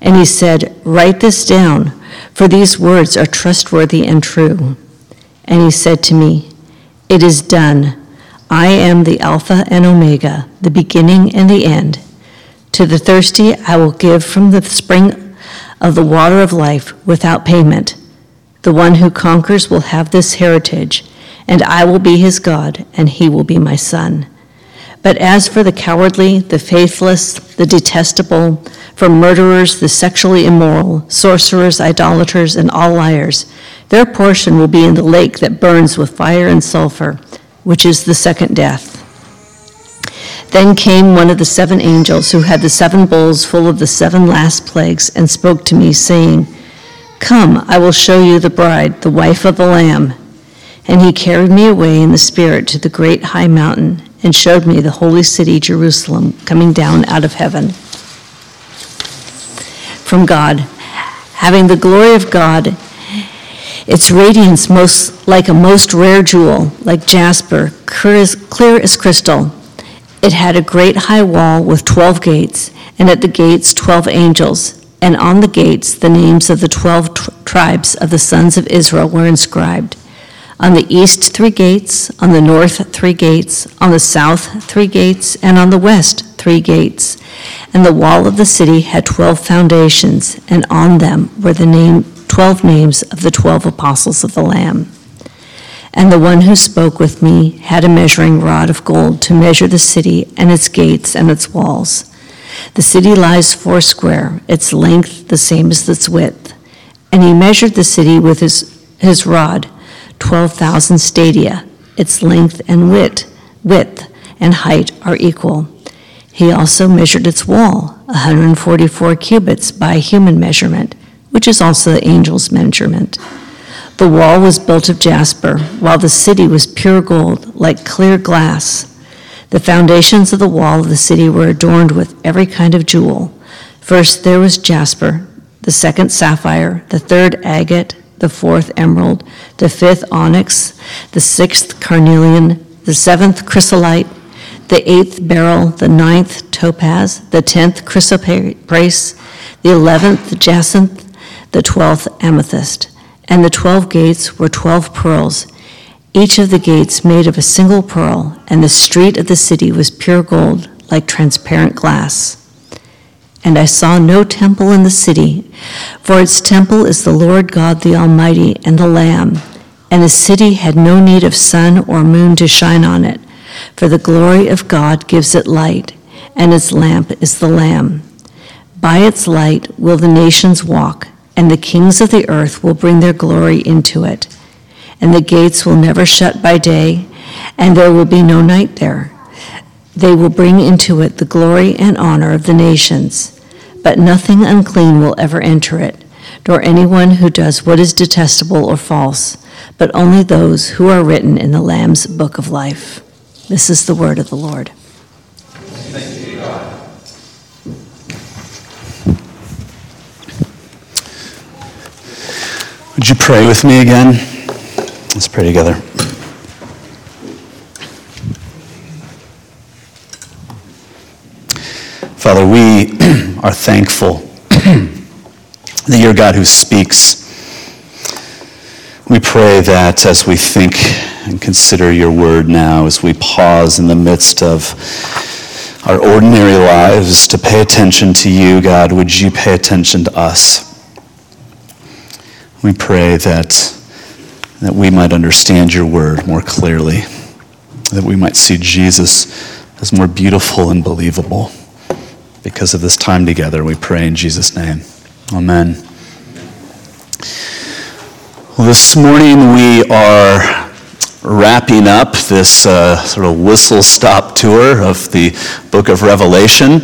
And he said, Write this down, for these words are trustworthy and true. And he said to me, It is done. I am the Alpha and Omega, the beginning and the end. To the thirsty I will give from the spring of the water of life without payment. The one who conquers will have this heritage, and I will be his God, and he will be my son. But as for the cowardly, the faithless, the detestable, for murderers, the sexually immoral, sorcerers, idolaters, and all liars, their portion will be in the lake that burns with fire and sulfur, which is the second death. Then came one of the seven angels who had the seven bowls full of the seven last plagues and spoke to me, saying, Come, I will show you the bride, the wife of the Lamb. And he carried me away in the Spirit to the great high mountain and showed me the holy city, Jerusalem, coming down out of heaven from God, having the glory of God, its radiance most like a most rare jewel, like jasper, clear as, crystal. It had a great high wall with 12 gates, and at the gates 12 angels, and on the gates the names of the 12 t- tribes of the sons of Israel were inscribed. On the east, three gates, on the north, three gates, on the south, three gates, and on the west, three gates. And the wall of the city had 12 foundations, and on them were the name, 12 names of the 12 apostles of the Lamb. And the one who spoke with me had a measuring rod of gold to measure the city and its gates and its walls. The city lies foursquare, its length the same as its width. And he measured the city with his, his rod 12,000 stadia. Its length and width, width and height are equal. He also measured its wall, 144 cubits by human measurement, which is also the angel's measurement. The wall was built of jasper, while the city was pure gold, like clear glass. The foundations of the wall of the city were adorned with every kind of jewel. First there was jasper, the second sapphire, the third agate, the fourth emerald, the fifth onyx, the sixth carnelian, the seventh chrysolite, the eighth beryl, the ninth topaz, the tenth chrysoprase, the eleventh jacinth, the twelfth amethyst. And the twelve gates were twelve pearls, each of the gates made of a single pearl, and the street of the city was pure gold, like transparent glass. And I saw no temple in the city, for its temple is the Lord God the Almighty and the Lamb. And the city had no need of sun or moon to shine on it, for the glory of God gives it light, and its lamp is the Lamb. By its light will the nations walk, and the kings of the earth will bring their glory into it. And the gates will never shut by day, and there will be no night there. They will bring into it the glory and honor of the nations. But nothing unclean will ever enter it, nor anyone who does what is detestable or false, but only those who are written in the Lamb's book of life. This is the word of the Lord. Would you pray with me again? Let's pray together. Father, we are thankful that you're God who speaks. We pray that as we think and consider your word now, as we pause in the midst of our ordinary lives to pay attention to you, God, would you pay attention to us? We pray that that we might understand your word more clearly, that we might see Jesus as more beautiful and believable. Because of this time together, we pray in Jesus' name. Amen. Well, this morning we are wrapping up this uh, sort of whistle stop tour of the book of Revelation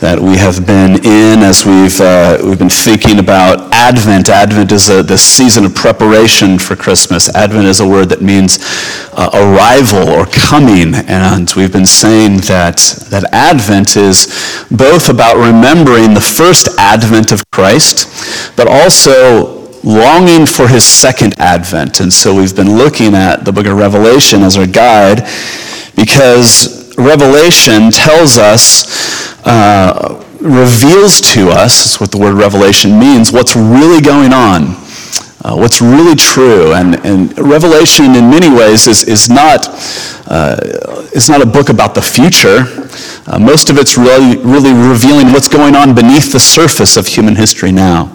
that we have been in as we've, uh, we've been thinking about Advent. Advent is a, the season of preparation for Christmas. Advent is a word that means uh, arrival or coming, and we've been saying that, that Advent is both about remembering the first advent of Christ, but also longing for his second advent. And so we've been looking at the book of Revelation as our guide because Revelation tells us, uh, reveals to us, that's what the word revelation means, what's really going on. Uh, what's really true. And, and, Revelation, in many ways, is, is, not, uh, not a book about the future. Uh, most of it's really, really revealing what's going on beneath the surface of human history now.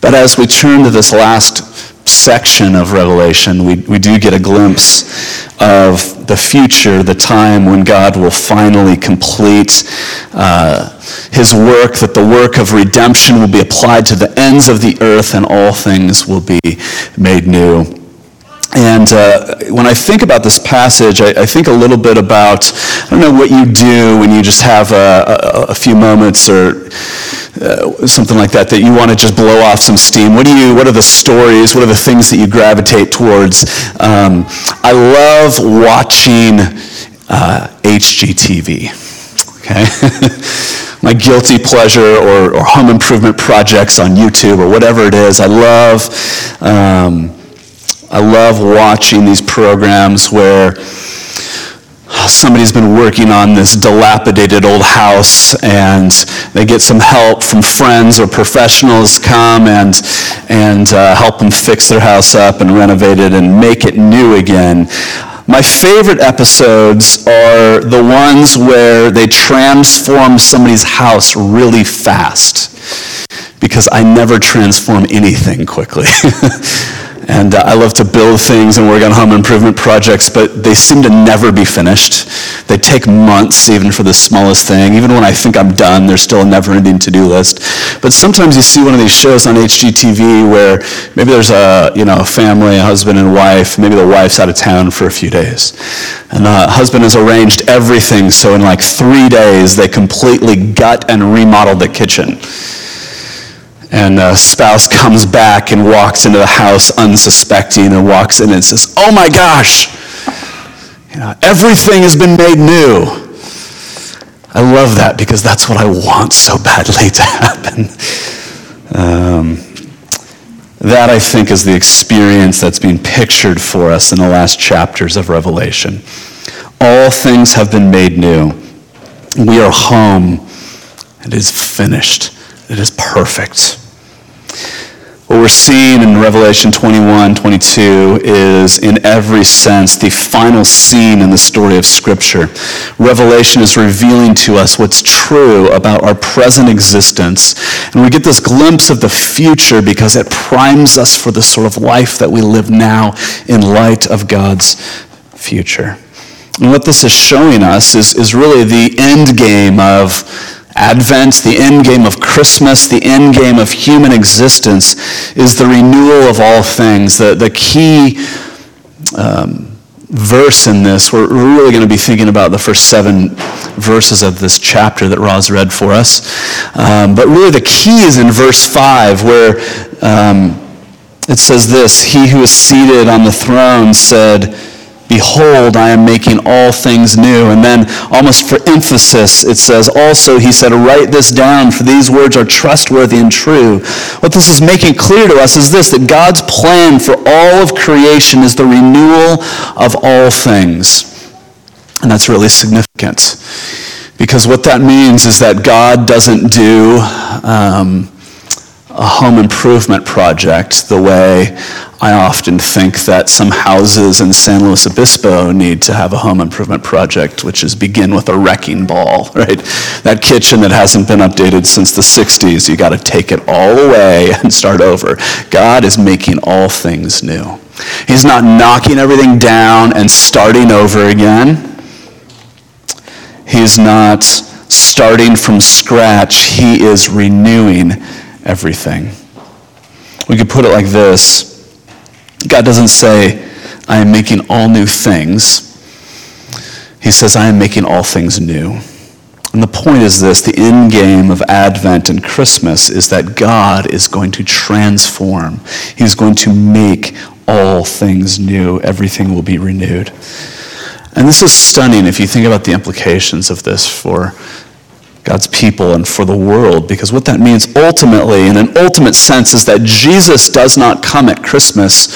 But as we turn to this last section of Revelation, we, we do get a glimpse of the future, the time when God will finally complete uh, his work, that the work of redemption will be applied to the ends of the earth and all things will be made new. And uh, when I think about this passage, I, I, think a little bit about, I don't know what you do when you just have a, a, a few moments or uh, something like that, that you want to just blow off some steam. What, do you, what are the stories? What are the things that you gravitate towards? Um, I love watching uh, HGTV. Okay? my guilty pleasure or, or, home improvement projects on YouTube or whatever it is. I love, um, I love watching these programs where somebody's been working on this dilapidated old house and they get some help from friends or professionals come and, and uh, help them fix their house up and renovate it and make it new again. My favorite episodes are the ones where they transform somebody's house really fast because I never transform anything quickly. And uh, I love to build things and work on home improvement projects, but they seem to never be finished. They take months even for the smallest thing. Even when I think I'm done, there's still a never-ending to-do list. But sometimes you see one of these shows on HGTV where maybe there's a, you know, a family, a husband and wife, maybe the wife's out of town for a few days. And the husband has arranged everything so in like three days they completely gut and remodel the kitchen and a spouse comes back and walks into the house unsuspecting and walks in and says, Oh my gosh, you know, everything has been made new. I love that because that's what I want so badly to happen. Um, that, I think, is the experience that's being pictured for us in the last chapters of Revelation. All things have been made new. We are home. It is finished. It is perfect. What we're seeing in Revelation 21, 22 is, in every sense, the final scene in the story of Scripture. Revelation is revealing to us what's true about our present existence. And we get this glimpse of the future because it primes us for the sort of life that we live now in light of God's future. And what this is showing us is, is really the end game of Advent, the end game of Christmas, the end game of human existence, is the renewal of all things. The, the key um, verse in this, we're really going to be thinking about the first seven verses of this chapter that Roz read for us. Um, but really, the key is in verse 5, where um, it says this He who is seated on the throne said, Behold, I am making all things new. And then, almost for emphasis, it says, Also, he said, Write this down, for these words are trustworthy and true. What this is making clear to us is this that God's plan for all of creation is the renewal of all things. And that's really significant. Because what that means is that God doesn't do. Um, a home improvement project the way I often think that some houses in San Luis Obispo need to have a home improvement project, which is begin with a wrecking ball, right? That kitchen that hasn't been updated since the 60s, you got to take it all away and start over. God is making all things new. He's not knocking everything down and starting over again. He's not starting from scratch. He is renewing everything. We could put it like this God doesn't say, I am making all new things. He says, I am making all things new. And the point is this the end game of Advent and Christmas is that God is going to transform. He's going to make all things new. Everything will be renewed. And this is stunning if you think about the implications of this for God's people and for the world, because what that means ultimately, in an ultimate sense, is that Jesus does not come at Christmas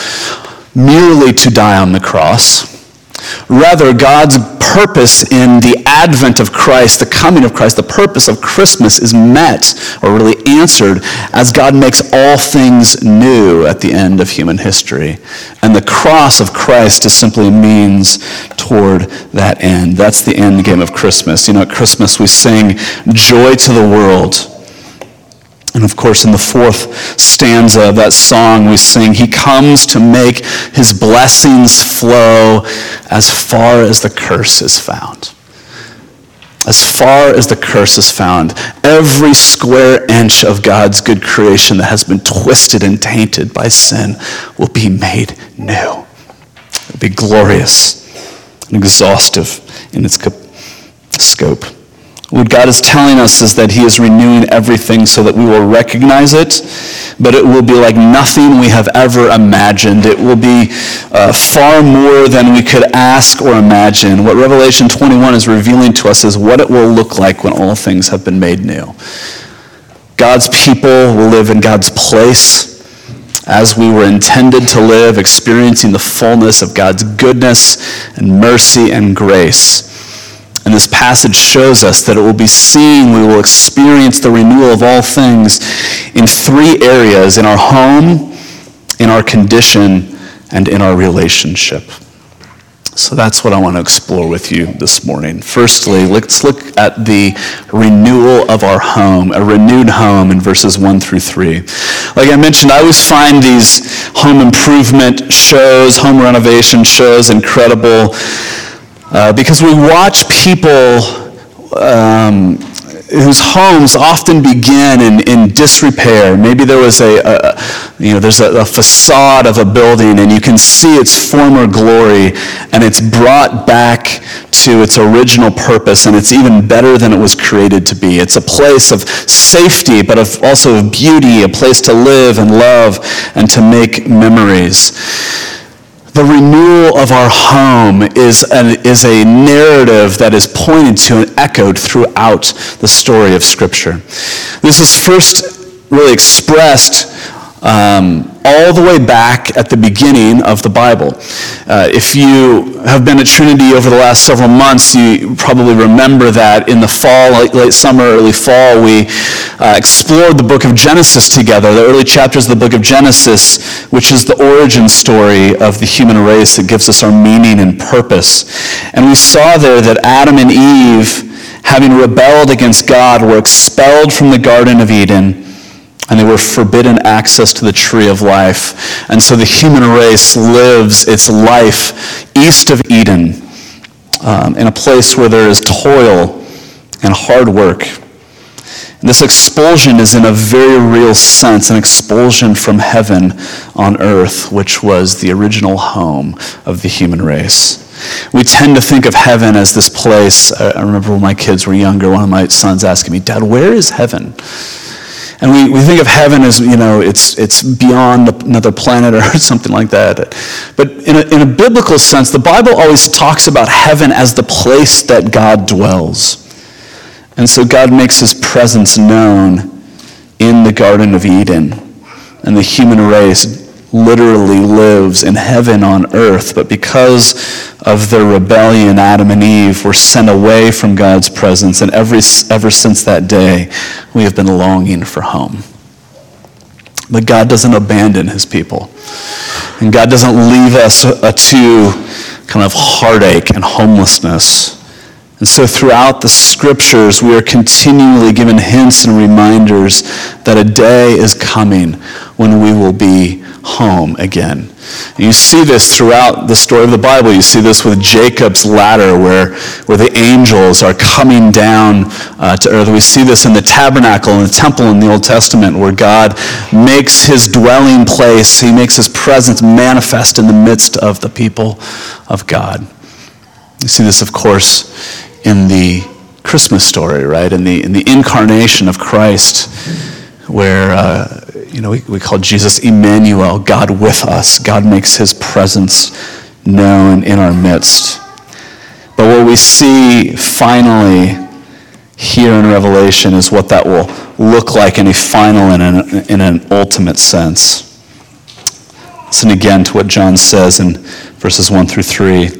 merely to die on the cross. Rather, God's purpose in the advent of Christ, the coming of Christ, the purpose of Christmas is met or really answered as God makes all things new at the end of human history. And the cross of Christ is simply a means toward that end. That's the end game of Christmas. You know, at Christmas we sing joy to the world. And of course, in the fourth stanza of that song, we sing, He comes to make His blessings flow as far as the curse is found. As far as the curse is found, every square inch of God's good creation that has been twisted and tainted by sin will be made new. It will be glorious and exhaustive in its scope. What God is telling us is that He is renewing everything so that we will recognize it, but it will be like nothing we have ever imagined. It will be uh, far more than we could ask or imagine. What Revelation 21 is revealing to us is what it will look like when all things have been made new. God's people will live in God's place as we were intended to live, experiencing the fullness of God's goodness and mercy and grace. And this passage shows us that it will be seen, we will experience the renewal of all things in three areas in our home, in our condition, and in our relationship. So that's what I want to explore with you this morning. Firstly, let's look at the renewal of our home, a renewed home in verses 1 through 3. Like I mentioned, I always find these home improvement shows, home renovation shows incredible. Uh, because we watch people um, whose homes often begin in, in disrepair. Maybe there was a, a you know, there's a, a, facade of a building and you can see its former glory and it's brought back to its original purpose and it's even better than it was created to be. It's a place of safety, but of also of beauty, a place to live and love and to make memories. The renewal of our home is, an, is a narrative that is pointed to and echoed throughout the story of Scripture. This is first really expressed um, all the way back at the beginning of the Bible. Uh, if you have been at Trinity over the last several months, you probably remember that in the fall, late, late summer, early fall, we uh, explored the book of Genesis together, the early chapters of the book of Genesis, which is the origin story of the human race that gives us our meaning and purpose. And we saw there that Adam and Eve, having rebelled against God, were expelled from the Garden of Eden and they were forbidden access to the tree of life. And so the human race lives its life east of Eden um, in a place where there is toil and hard work. And this expulsion is in a very real sense an expulsion from heaven on earth, which was the original home of the human race. We tend to think of heaven as this place. I remember when my kids were younger, one of my sons asking me, Dad, where is heaven? And we, we think of heaven as, you know, it's, it's beyond another planet or something like that. But in a, in a biblical sense, the Bible always talks about heaven as the place that God dwells. And so God makes his presence known in the Garden of Eden. And the human race literally lives in heaven on earth, but because of their rebellion, Adam and Eve were sent away from God's presence, and every, ever since that day, we have been longing for home. But God doesn't abandon his people. And God doesn't leave us to kind of heartache and homelessness And so throughout the scriptures, we are continually given hints and reminders that a day is coming when we will be home again. And you see this throughout the story of the Bible. You see this with Jacob's ladder, where, where the angels are coming down uh, to earth. We see this in the tabernacle and the temple in the Old Testament, where God makes his dwelling place, he makes his presence manifest in the midst of the people of God. You see this, of course, in the Christmas story, right? In the, in the incarnation of Christ, where, uh, you know, we, we call Jesus Emmanuel, God with us. God makes his presence known in our midst. But what we see finally here in Revelation is what that will look like in a final and in, in an ultimate sense. Listen again to what John says in verses 1 through 3.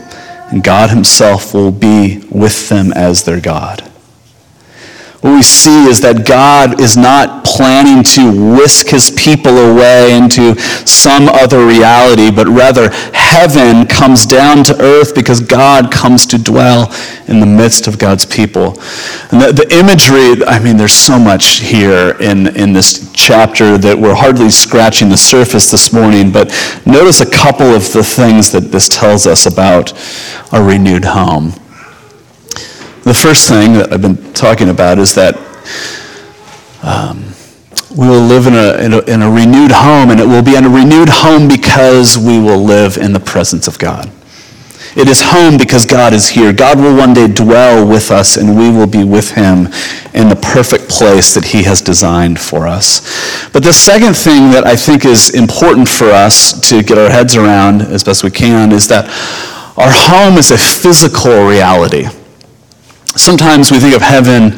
God Himself will be with them as their God. What we see is that God is not planning to whisk his people away into some other reality, but rather heaven comes down to earth because God comes to dwell in the midst of God's people. And the, the imagery, I mean, there's so much here in, in this chapter that we're hardly scratching the surface this morning, but notice a couple of the things that this tells us about a renewed home. The first thing that I've been talking about is that um, we will live in a, in a, in, a, renewed home, and it will be in a renewed home because we will live in the presence of God. It is home because God is here. God will one day dwell with us, and we will be with him in the perfect place that he has designed for us. But the second thing that I think is important for us to get our heads around as best we can is that our home is a physical reality. Sometimes we think of heaven,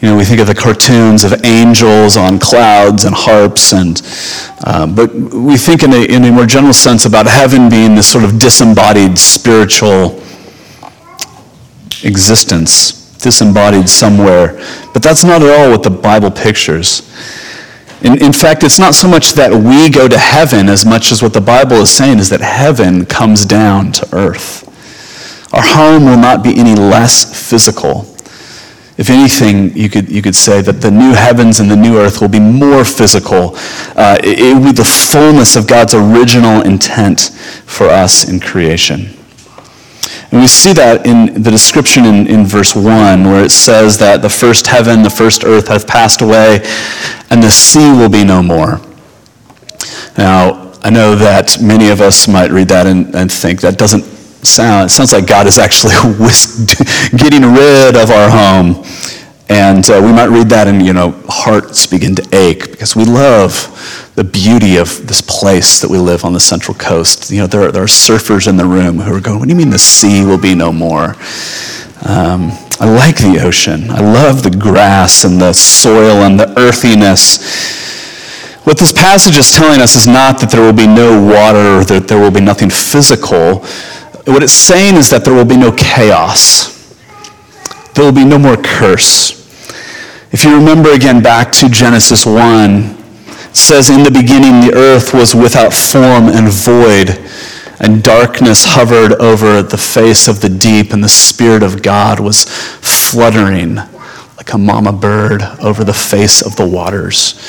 you know, we think of the cartoons of angels on clouds and harps, and uh, but we think in a, in a more general sense about heaven being this sort of disembodied spiritual existence, disembodied somewhere. But that's not at all what the Bible pictures. In, in fact, it's not so much that we go to heaven as much as what the Bible is saying is that heaven comes down to earth. Our home will not be any less physical. If anything, you could, you could say that the new heavens and the new earth will be more physical. Uh, it, it will be the fullness of God's original intent for us in creation. And we see that in the description in, in verse 1, where it says that the first heaven, the first earth have passed away, and the sea will be no more. Now, I know that many of us might read that and, and think that doesn't sound, it sounds like God is actually getting rid of our home. And uh, we might read that and, you know, hearts begin to ache because we love the beauty of this place that we live on the Central Coast. You know, there are, there are surfers in the room who are going, what do you mean the sea will be no more? Um, I like the ocean. I love the grass and the soil and the earthiness. What this passage is telling us is not that there will be no water or that there will be nothing physical what it's saying is that there will be no chaos. There will be no more curse. If you remember again back to Genesis 1, it says, In the beginning the earth was without form and void, and darkness hovered over the face of the deep, and the Spirit of God was fluttering like a mama bird over the face of the waters.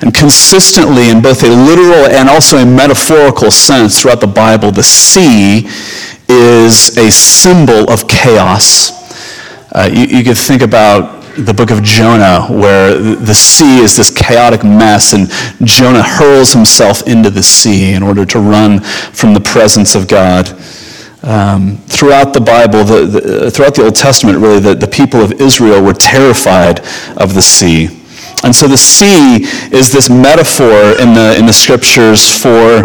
And consistently, in both a literal and also a metaphorical sense throughout the Bible, the sea is a symbol of chaos. Uh, you, you could think about the book of Jonah, where the sea is this chaotic mess, and Jonah hurls himself into the sea in order to run from the presence of God. Um, throughout the Bible, the, the, throughout the Old Testament, really, the, the people of Israel were terrified of the sea. And so the sea is this metaphor in the, in the scriptures for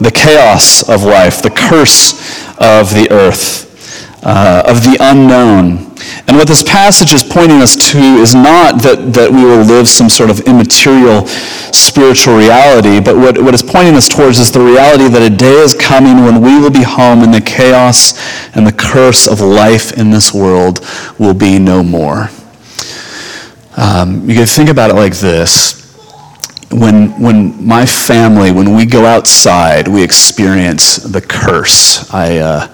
the chaos of life, the curse of the earth, uh, of the unknown. And what this passage is pointing us to is not that, that we will live some sort of immaterial spiritual reality, but what, what it's pointing us towards is the reality that a day is coming when we will be home and the chaos and the curse of life in this world will be no more. Um, you can think about it like this. When, when my family, when we go outside, we experience the curse. I, uh,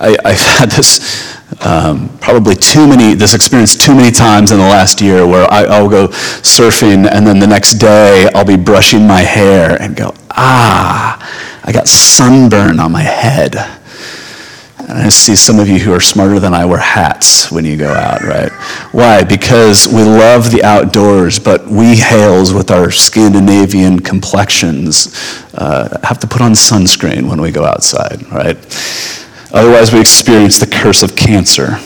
I, I've had this um, probably too many, this experience too many times in the last year where I, will go surfing and then the next day I'll be brushing my hair and go, ah, I got sunburn on my head. And I see some of you who are smarter than I wear hats when you go out, right? Why? Because we love the outdoors, but we Hales with our Scandinavian complexions uh, have to put on sunscreen when we go outside, right? Otherwise, we experience the curse of cancer.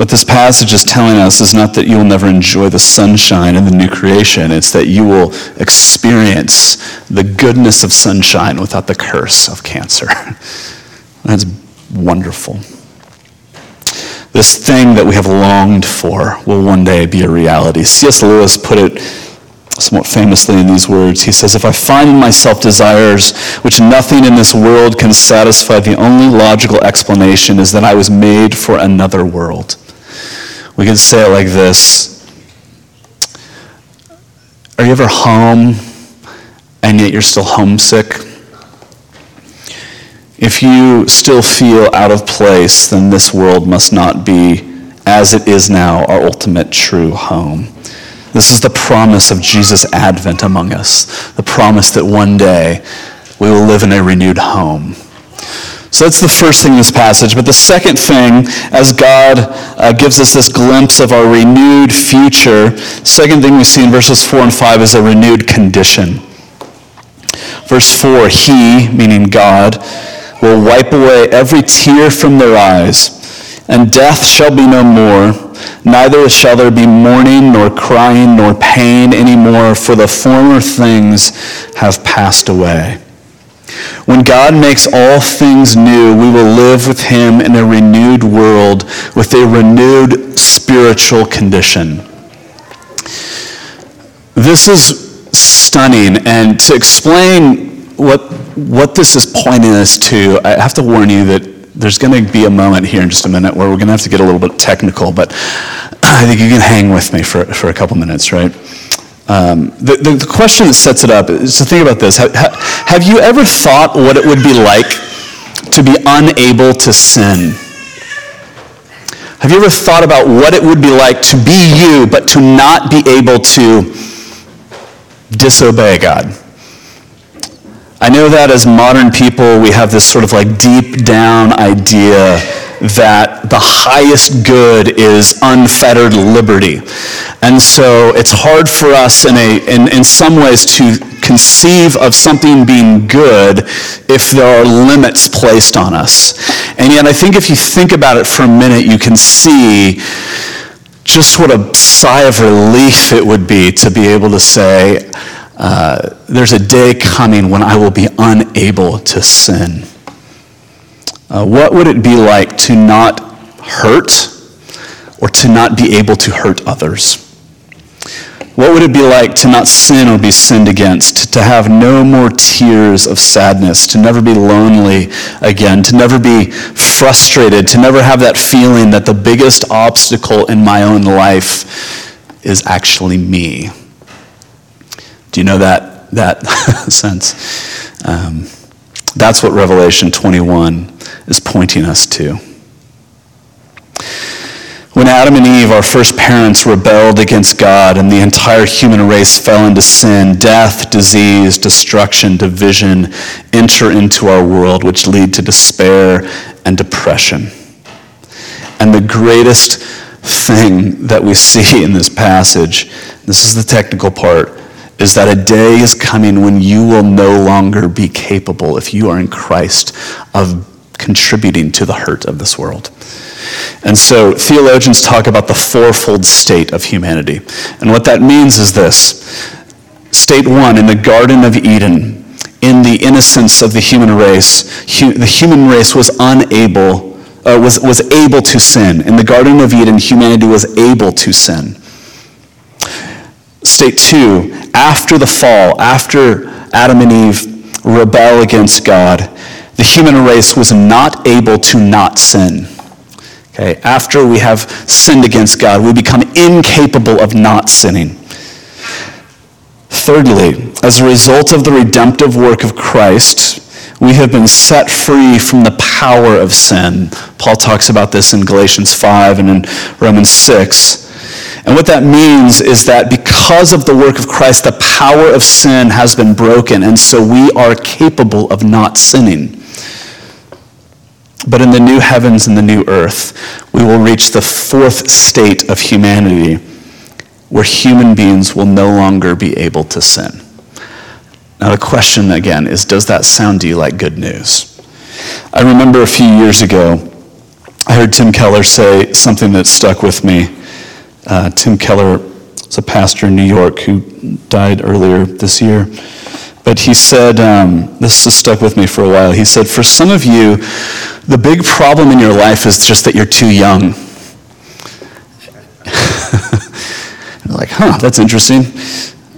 What this passage is telling us is not that you will never enjoy the sunshine and the new creation, it's that you will experience the goodness of sunshine without the curse of cancer. That's wonderful. This thing that we have longed for will one day be a reality. C.S. Lewis put it somewhat famously in these words. He says, If I find in myself desires which nothing in this world can satisfy, the only logical explanation is that I was made for another world. We can say it like this Are you ever home and yet you're still homesick? If you still feel out of place, then this world must not be, as it is now, our ultimate true home. This is the promise of Jesus' advent among us, the promise that one day we will live in a renewed home. So that's the first thing in this passage. But the second thing, as God uh, gives us this glimpse of our renewed future, second thing we see in verses 4 and 5 is a renewed condition. Verse 4 He, meaning God, will wipe away every tear from their eyes, and death shall be no more Neither shall there be mourning, nor crying, nor pain any more, for the former things have passed away. When God makes all things new, we will live with him in a renewed world with a renewed spiritual condition. This is stunning, and to explain what, what this is pointing us to, I have to warn you that there's going to be a moment here in just a minute where we're going to have to get a little bit technical, but I think you can hang with me for, for a couple minutes, right? Um, the, the, the, question that sets it up is to think about this. Have, have you ever thought what it would be like to be unable to sin? Have you ever thought about what it would be like to be you, but to not be able to disobey God? I know that as modern people, we have this sort of like deep down idea that the highest good is unfettered liberty. And so it's hard for us in, a, in, in some ways to conceive of something being good if there are limits placed on us. And yet I think if you think about it for a minute, you can see just what a sigh of relief it would be to be able to say, uh, there's a day coming when I will be unable to sin. Uh, what would it be like to not hurt or to not be able to hurt others? What would it be like to not sin or be sinned against, to have no more tears of sadness, to never be lonely again, to never be frustrated, to never have that feeling that the biggest obstacle in my own life is actually me? Do you know that, that sense? Um, that's what Revelation 21 is pointing us to. When Adam and Eve, our first parents, rebelled against God and the entire human race fell into sin, death, disease, destruction, division enter into our world, which lead to despair and depression. And the greatest thing that we see in this passage, this is the technical part, is that a day is coming when you will no longer be capable, if you are in Christ, of contributing to the hurt of this world. And so theologians talk about the fourfold state of humanity. And what that means is this State one, in the Garden of Eden, in the innocence of the human race, hu- the human race was unable uh, was, was able to sin. In the Garden of Eden, humanity was able to sin. State two, after the fall, after Adam and Eve rebel against God, the human race was not able to not sin. Okay, after we have sinned against God, we become incapable of not sinning. Thirdly, as a result of the redemptive work of Christ, we have been set free from the power of sin. Paul talks about this in Galatians 5 and in Romans 6. And what that means is that because of the work of Christ, the power of sin has been broken, and so we are capable of not sinning. But in the new heavens and the new earth, we will reach the fourth state of humanity where human beings will no longer be able to sin. Now, the question again is Does that sound to you like good news? I remember a few years ago, I heard Tim Keller say something that stuck with me. Uh, Tim Keller was a pastor in New York who died earlier this year. But he said, um, this has stuck with me for a while. He said, For some of you, the big problem in your life is just that you're too young. like, huh, that's interesting.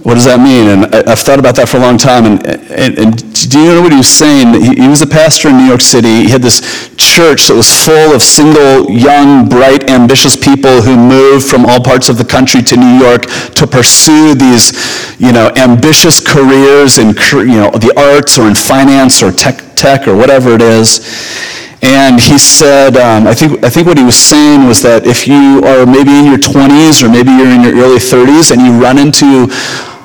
What does that mean? And I, have thought about that for a long time. And, and, and do you know what he was saying? He, he, was a pastor in New York City. He had this church that was full of single, young, bright, ambitious people who moved from all parts of the country to New York to pursue these, you know, ambitious careers in, you know, the arts or in finance or tech, tech or whatever it is. And he said, um, I, think, I think what he was saying was that if you are maybe in your 20s or maybe you're in your early 30s and you run into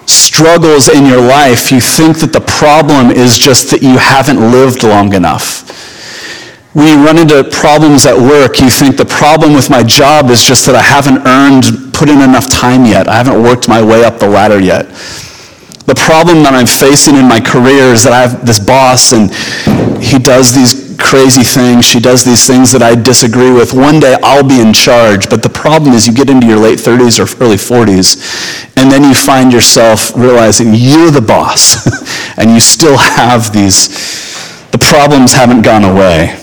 struggles in your life, you think that the problem is just that you haven't lived long enough. When you run into problems at work, you think the problem with my job is just that I haven't earned, put in enough time yet. I haven't worked my way up the ladder yet. The problem that I'm facing in my career is that I have this boss and he does these crazy things. She does these things that I disagree with. One day I'll be in charge. But the problem is you get into your late 30s or early 40s, and then you find yourself realizing you're the boss, and you still have these, the problems haven't gone away.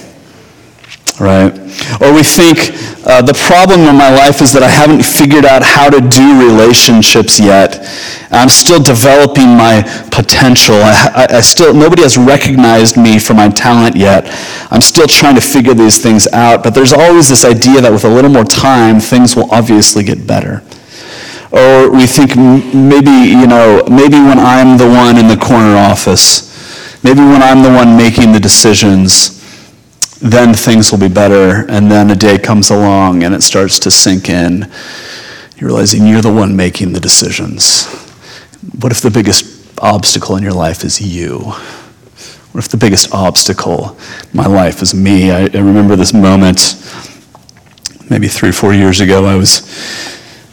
Right? Or we think uh, the problem in my life is that I haven't figured out how to do relationships yet. I'm still developing my potential. I, I, I, still, nobody has recognized me for my talent yet. I'm still trying to figure these things out. But there's always this idea that with a little more time, things will obviously get better. Or we think maybe, you know, maybe when I'm the one in the corner office, maybe when I'm the one making the decisions, then things will be better. And then a day comes along and it starts to sink in. You're realizing you're the one making the decisions. What if the biggest obstacle in your life is you? What if the biggest obstacle in my life is me? I, I remember this moment maybe three or four years ago. I was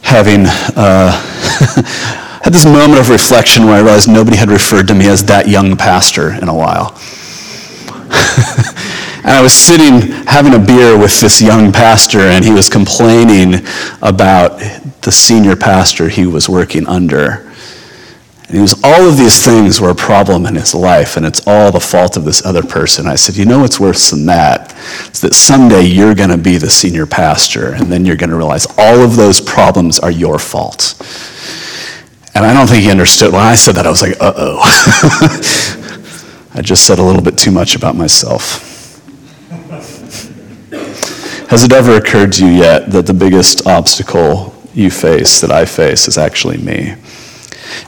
having uh, had this moment of reflection where I realized nobody had referred to me as that young pastor in a while. And I was sitting having a beer with this young pastor, and he was complaining about the senior pastor he was working under. And he was, all of these things were a problem in his life, and it's all the fault of this other person. I said, You know what's worse than that? It's that someday you're going to be the senior pastor, and then you're going to realize all of those problems are your fault. And I don't think he understood. When I said that, I was like, Uh oh. I just said a little bit too much about myself. Has it ever occurred to you yet that the biggest obstacle you face, that I face, is actually me?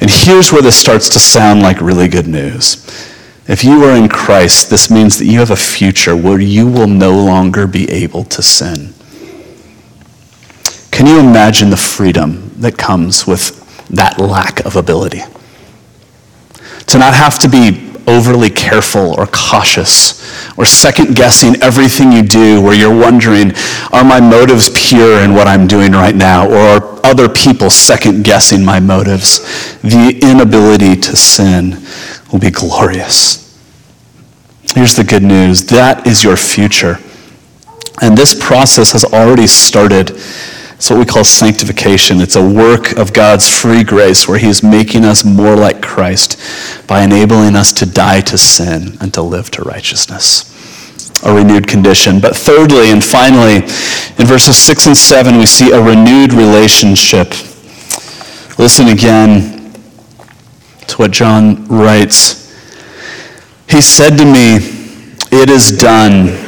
And here's where this starts to sound like really good news. If you are in Christ, this means that you have a future where you will no longer be able to sin. Can you imagine the freedom that comes with that lack of ability? To not have to be overly careful or cautious or second guessing everything you do where you're wondering, are my motives pure in what I'm doing right now? Or are other people second guessing my motives? The inability to sin will be glorious. Here's the good news that is your future. And this process has already started it's what we call sanctification. It's a work of God's free grace where He is making us more like Christ by enabling us to die to sin and to live to righteousness. a renewed condition. But thirdly and finally, in verses 6 and 7, we see a renewed relationship. Listen again to what John writes. He said to me, It is done.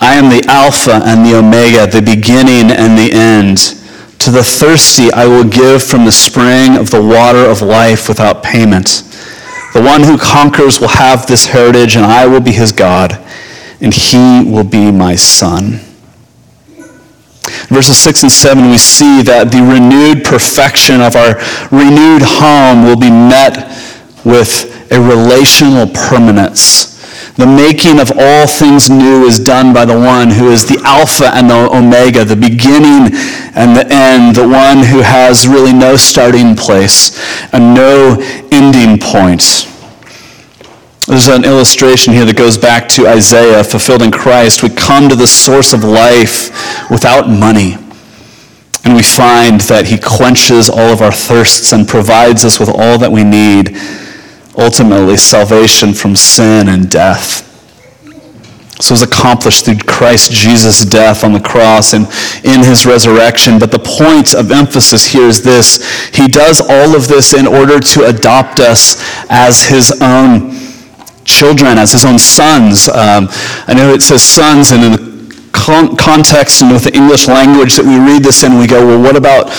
I am the Alpha and the Omega, the beginning and the end. To the thirsty I will give from the spring of the water of life without payment. The one who conquers will have this heritage, and I will be his God, and he will be my son. Verses 6 and 7, we see that the renewed perfection of our renewed home will be met with a relational permanence. The making of all things new is done by the one who is the Alpha and the Omega, the beginning and the end, the one who has really no starting place and no ending point. There's an illustration here that goes back to Isaiah, fulfilled in Christ. We come to the source of life without money. And we find that he quenches all of our thirsts and provides us with all that we need ultimately salvation from sin and death. So it was accomplished through Christ Jesus' death on the cross and in his resurrection. But the point of emphasis here is this He does all of this in order to adopt us as his own children, as his own sons. Um, I know it says sons, and in the con- context and with the English language that we read this in, we go, well, what about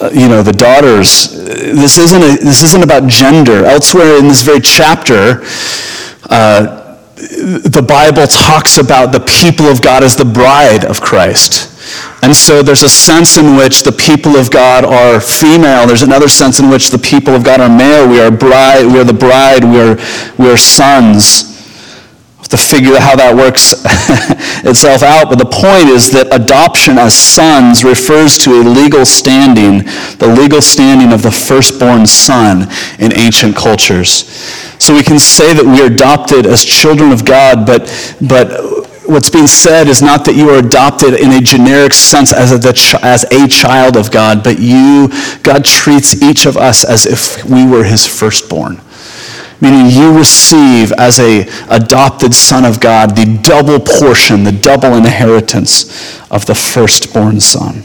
uh, you know, the daughters. This isn't, a, this isn't about gender. Elsewhere in this very chapter, uh, the Bible talks about the people of God as the bride of Christ. And so there's a sense in which the people of God are female. There's another sense in which the people of God are male. We are bride, we are the bride, we are, we are sons to figure how that works itself out. But the point is that adoption as sons refers to a legal standing, the legal standing of the firstborn son in ancient cultures. So we can say that we are adopted as children of God, but, but what's being said is not that you are adopted in a generic sense as a, as a child of God, but you, God treats each of us as if we were his firstborn meaning you receive as a adopted son of God the double portion, the double inheritance of the firstborn son.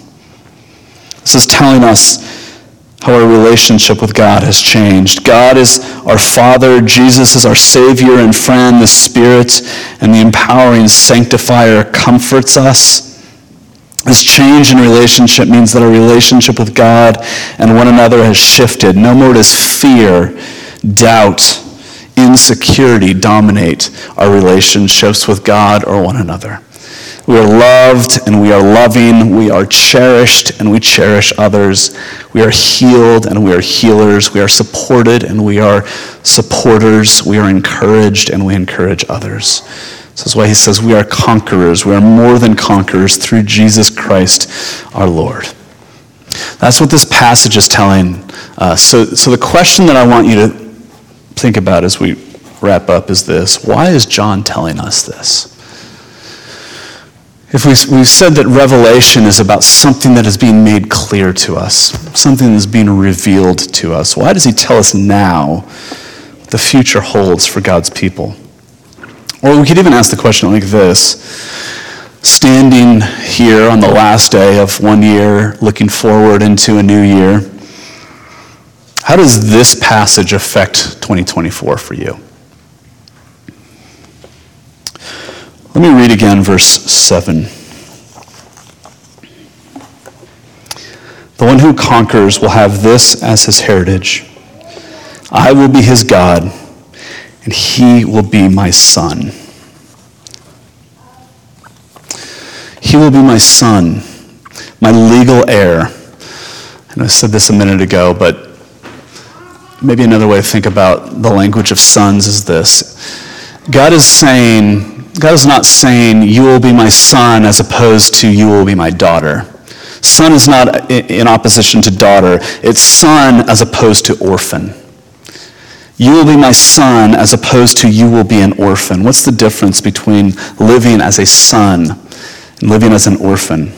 This is telling us how our relationship with God has changed. God is our Father, Jesus is our Savior and friend, the Spirit and the empowering sanctifier comforts us. This change in relationship means that our relationship with God and one another has shifted. No more does fear, doubt, insecurity dominate our relationships with God or one another. We are loved and we are loving. We are cherished and we cherish others. We are healed and we are healers. We are supported and we are supporters. We are encouraged and we encourage others. This is why he says we are conquerors. We are more than conquerors through Jesus Christ our Lord. That's what this passage is telling us. So, so the question that I want you to think about as we wrap up is this why is John telling us this? If we, we've said that revelation is about something that is being made clear to us, something that is being revealed to us, why does he tell us now what the future holds for God's people? Or we could even ask the question like this standing here on the last day of one year, looking forward into a new year, how does this passage affect 2024 for you? Let me read again verse 7. The one who conquers will have this as his heritage. I will be his God, and he will be my son. He will be my son, my legal heir. And I said this a minute ago, but maybe another way to think about the language of sons is this God is saying, God is not saying, you will be my son as opposed to you will be my daughter. Son is not in opposition to daughter, it's son as opposed to orphan. You will be my son as opposed to you will be an orphan. What's the difference between living as a son and living as an orphan?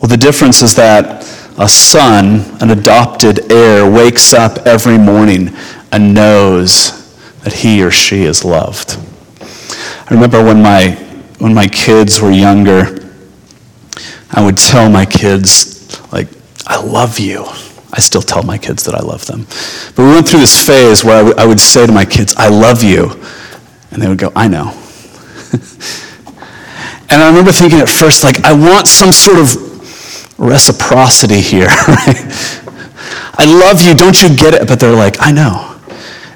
Well, the difference is that a son, an adopted heir, wakes up every morning and knows that he or she is loved. I remember when my, when my kids were younger, I would tell my kids, like, I love you. I still tell my kids that I love them. But we went through this phase where I, w- I would say to my kids, I love you. And they would go, I know. and I remember thinking at first, like, I want some sort of reciprocity here. Right? I love you, don't you get it? But they're like, I know.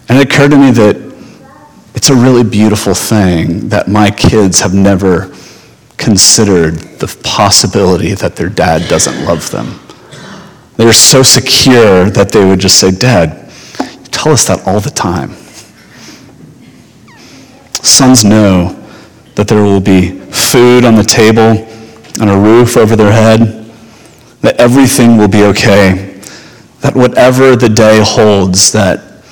And it occurred to me that it's a really beautiful thing that my kids have never considered the possibility that their dad doesn't love them. They were so secure that they would just say, Dad, you tell us that all the time. Sons know that there will be food on the table and a roof over their head, that everything will be okay that whatever the day holds, that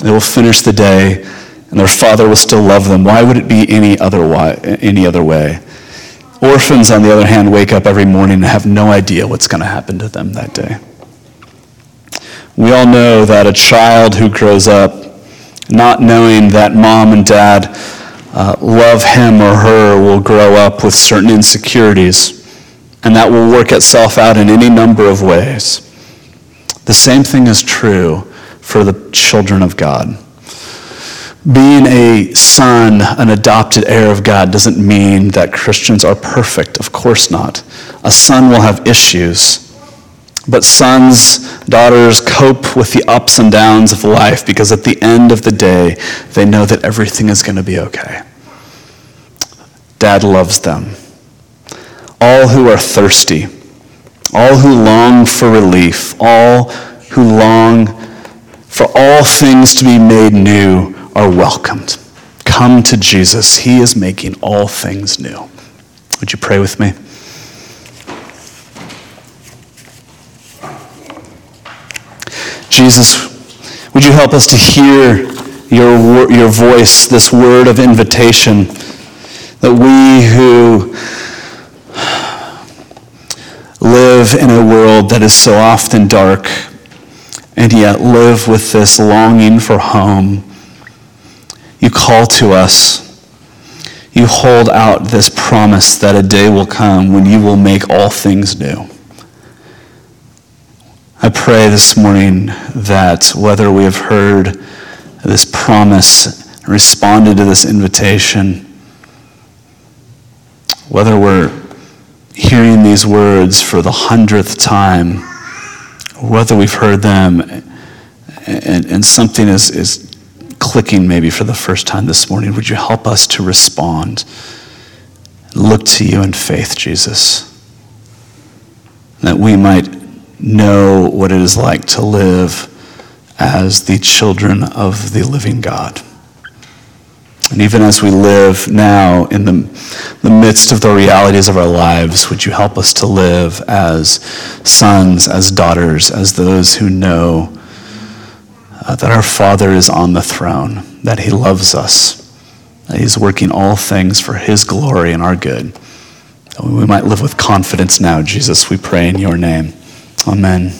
they will finish the day and their father will still love them. Why would it be any other, way, any other way? Orphans, on the other hand, wake up every morning and have no idea what's going to happen to them that day. We all know that a child who grows up not knowing that mom and dad uh, love him or her will grow up with certain insecurities, and that will work itself out in any number of ways. The same thing is true for the children of God. Being a son, an adopted heir of God, doesn't mean that Christians are perfect. Of course not. A son will have issues. But sons, daughters cope with the ups and downs of life because at the end of the day, they know that everything is going to be okay. Dad loves them. All who are thirsty, all who long for relief, all who long for all things to be made new are welcomed. Come to Jesus. He is making all things new. Would you pray with me? Jesus, would you help us to hear your, your voice, this word of invitation, that we who live in a world that is so often dark and yet live with this longing for home. You call to us. You hold out this promise that a day will come when you will make all things new. I pray this morning that whether we have heard this promise, responded to this invitation, whether we're hearing these words for the hundredth time, whether we've heard them and, and something is, is clicking maybe for the first time this morning, would you help us to respond? Look to you in faith, Jesus, that we might know what it is like to live as the children of the living God. And even as we live now in the, the midst of the realities of our lives, would you help us to live as sons, as daughters, as those who know uh, that our Father is on the throne, that He loves us, that He's working all things for His glory and our good. That we might live with confidence now, Jesus, we pray in your name. Amen.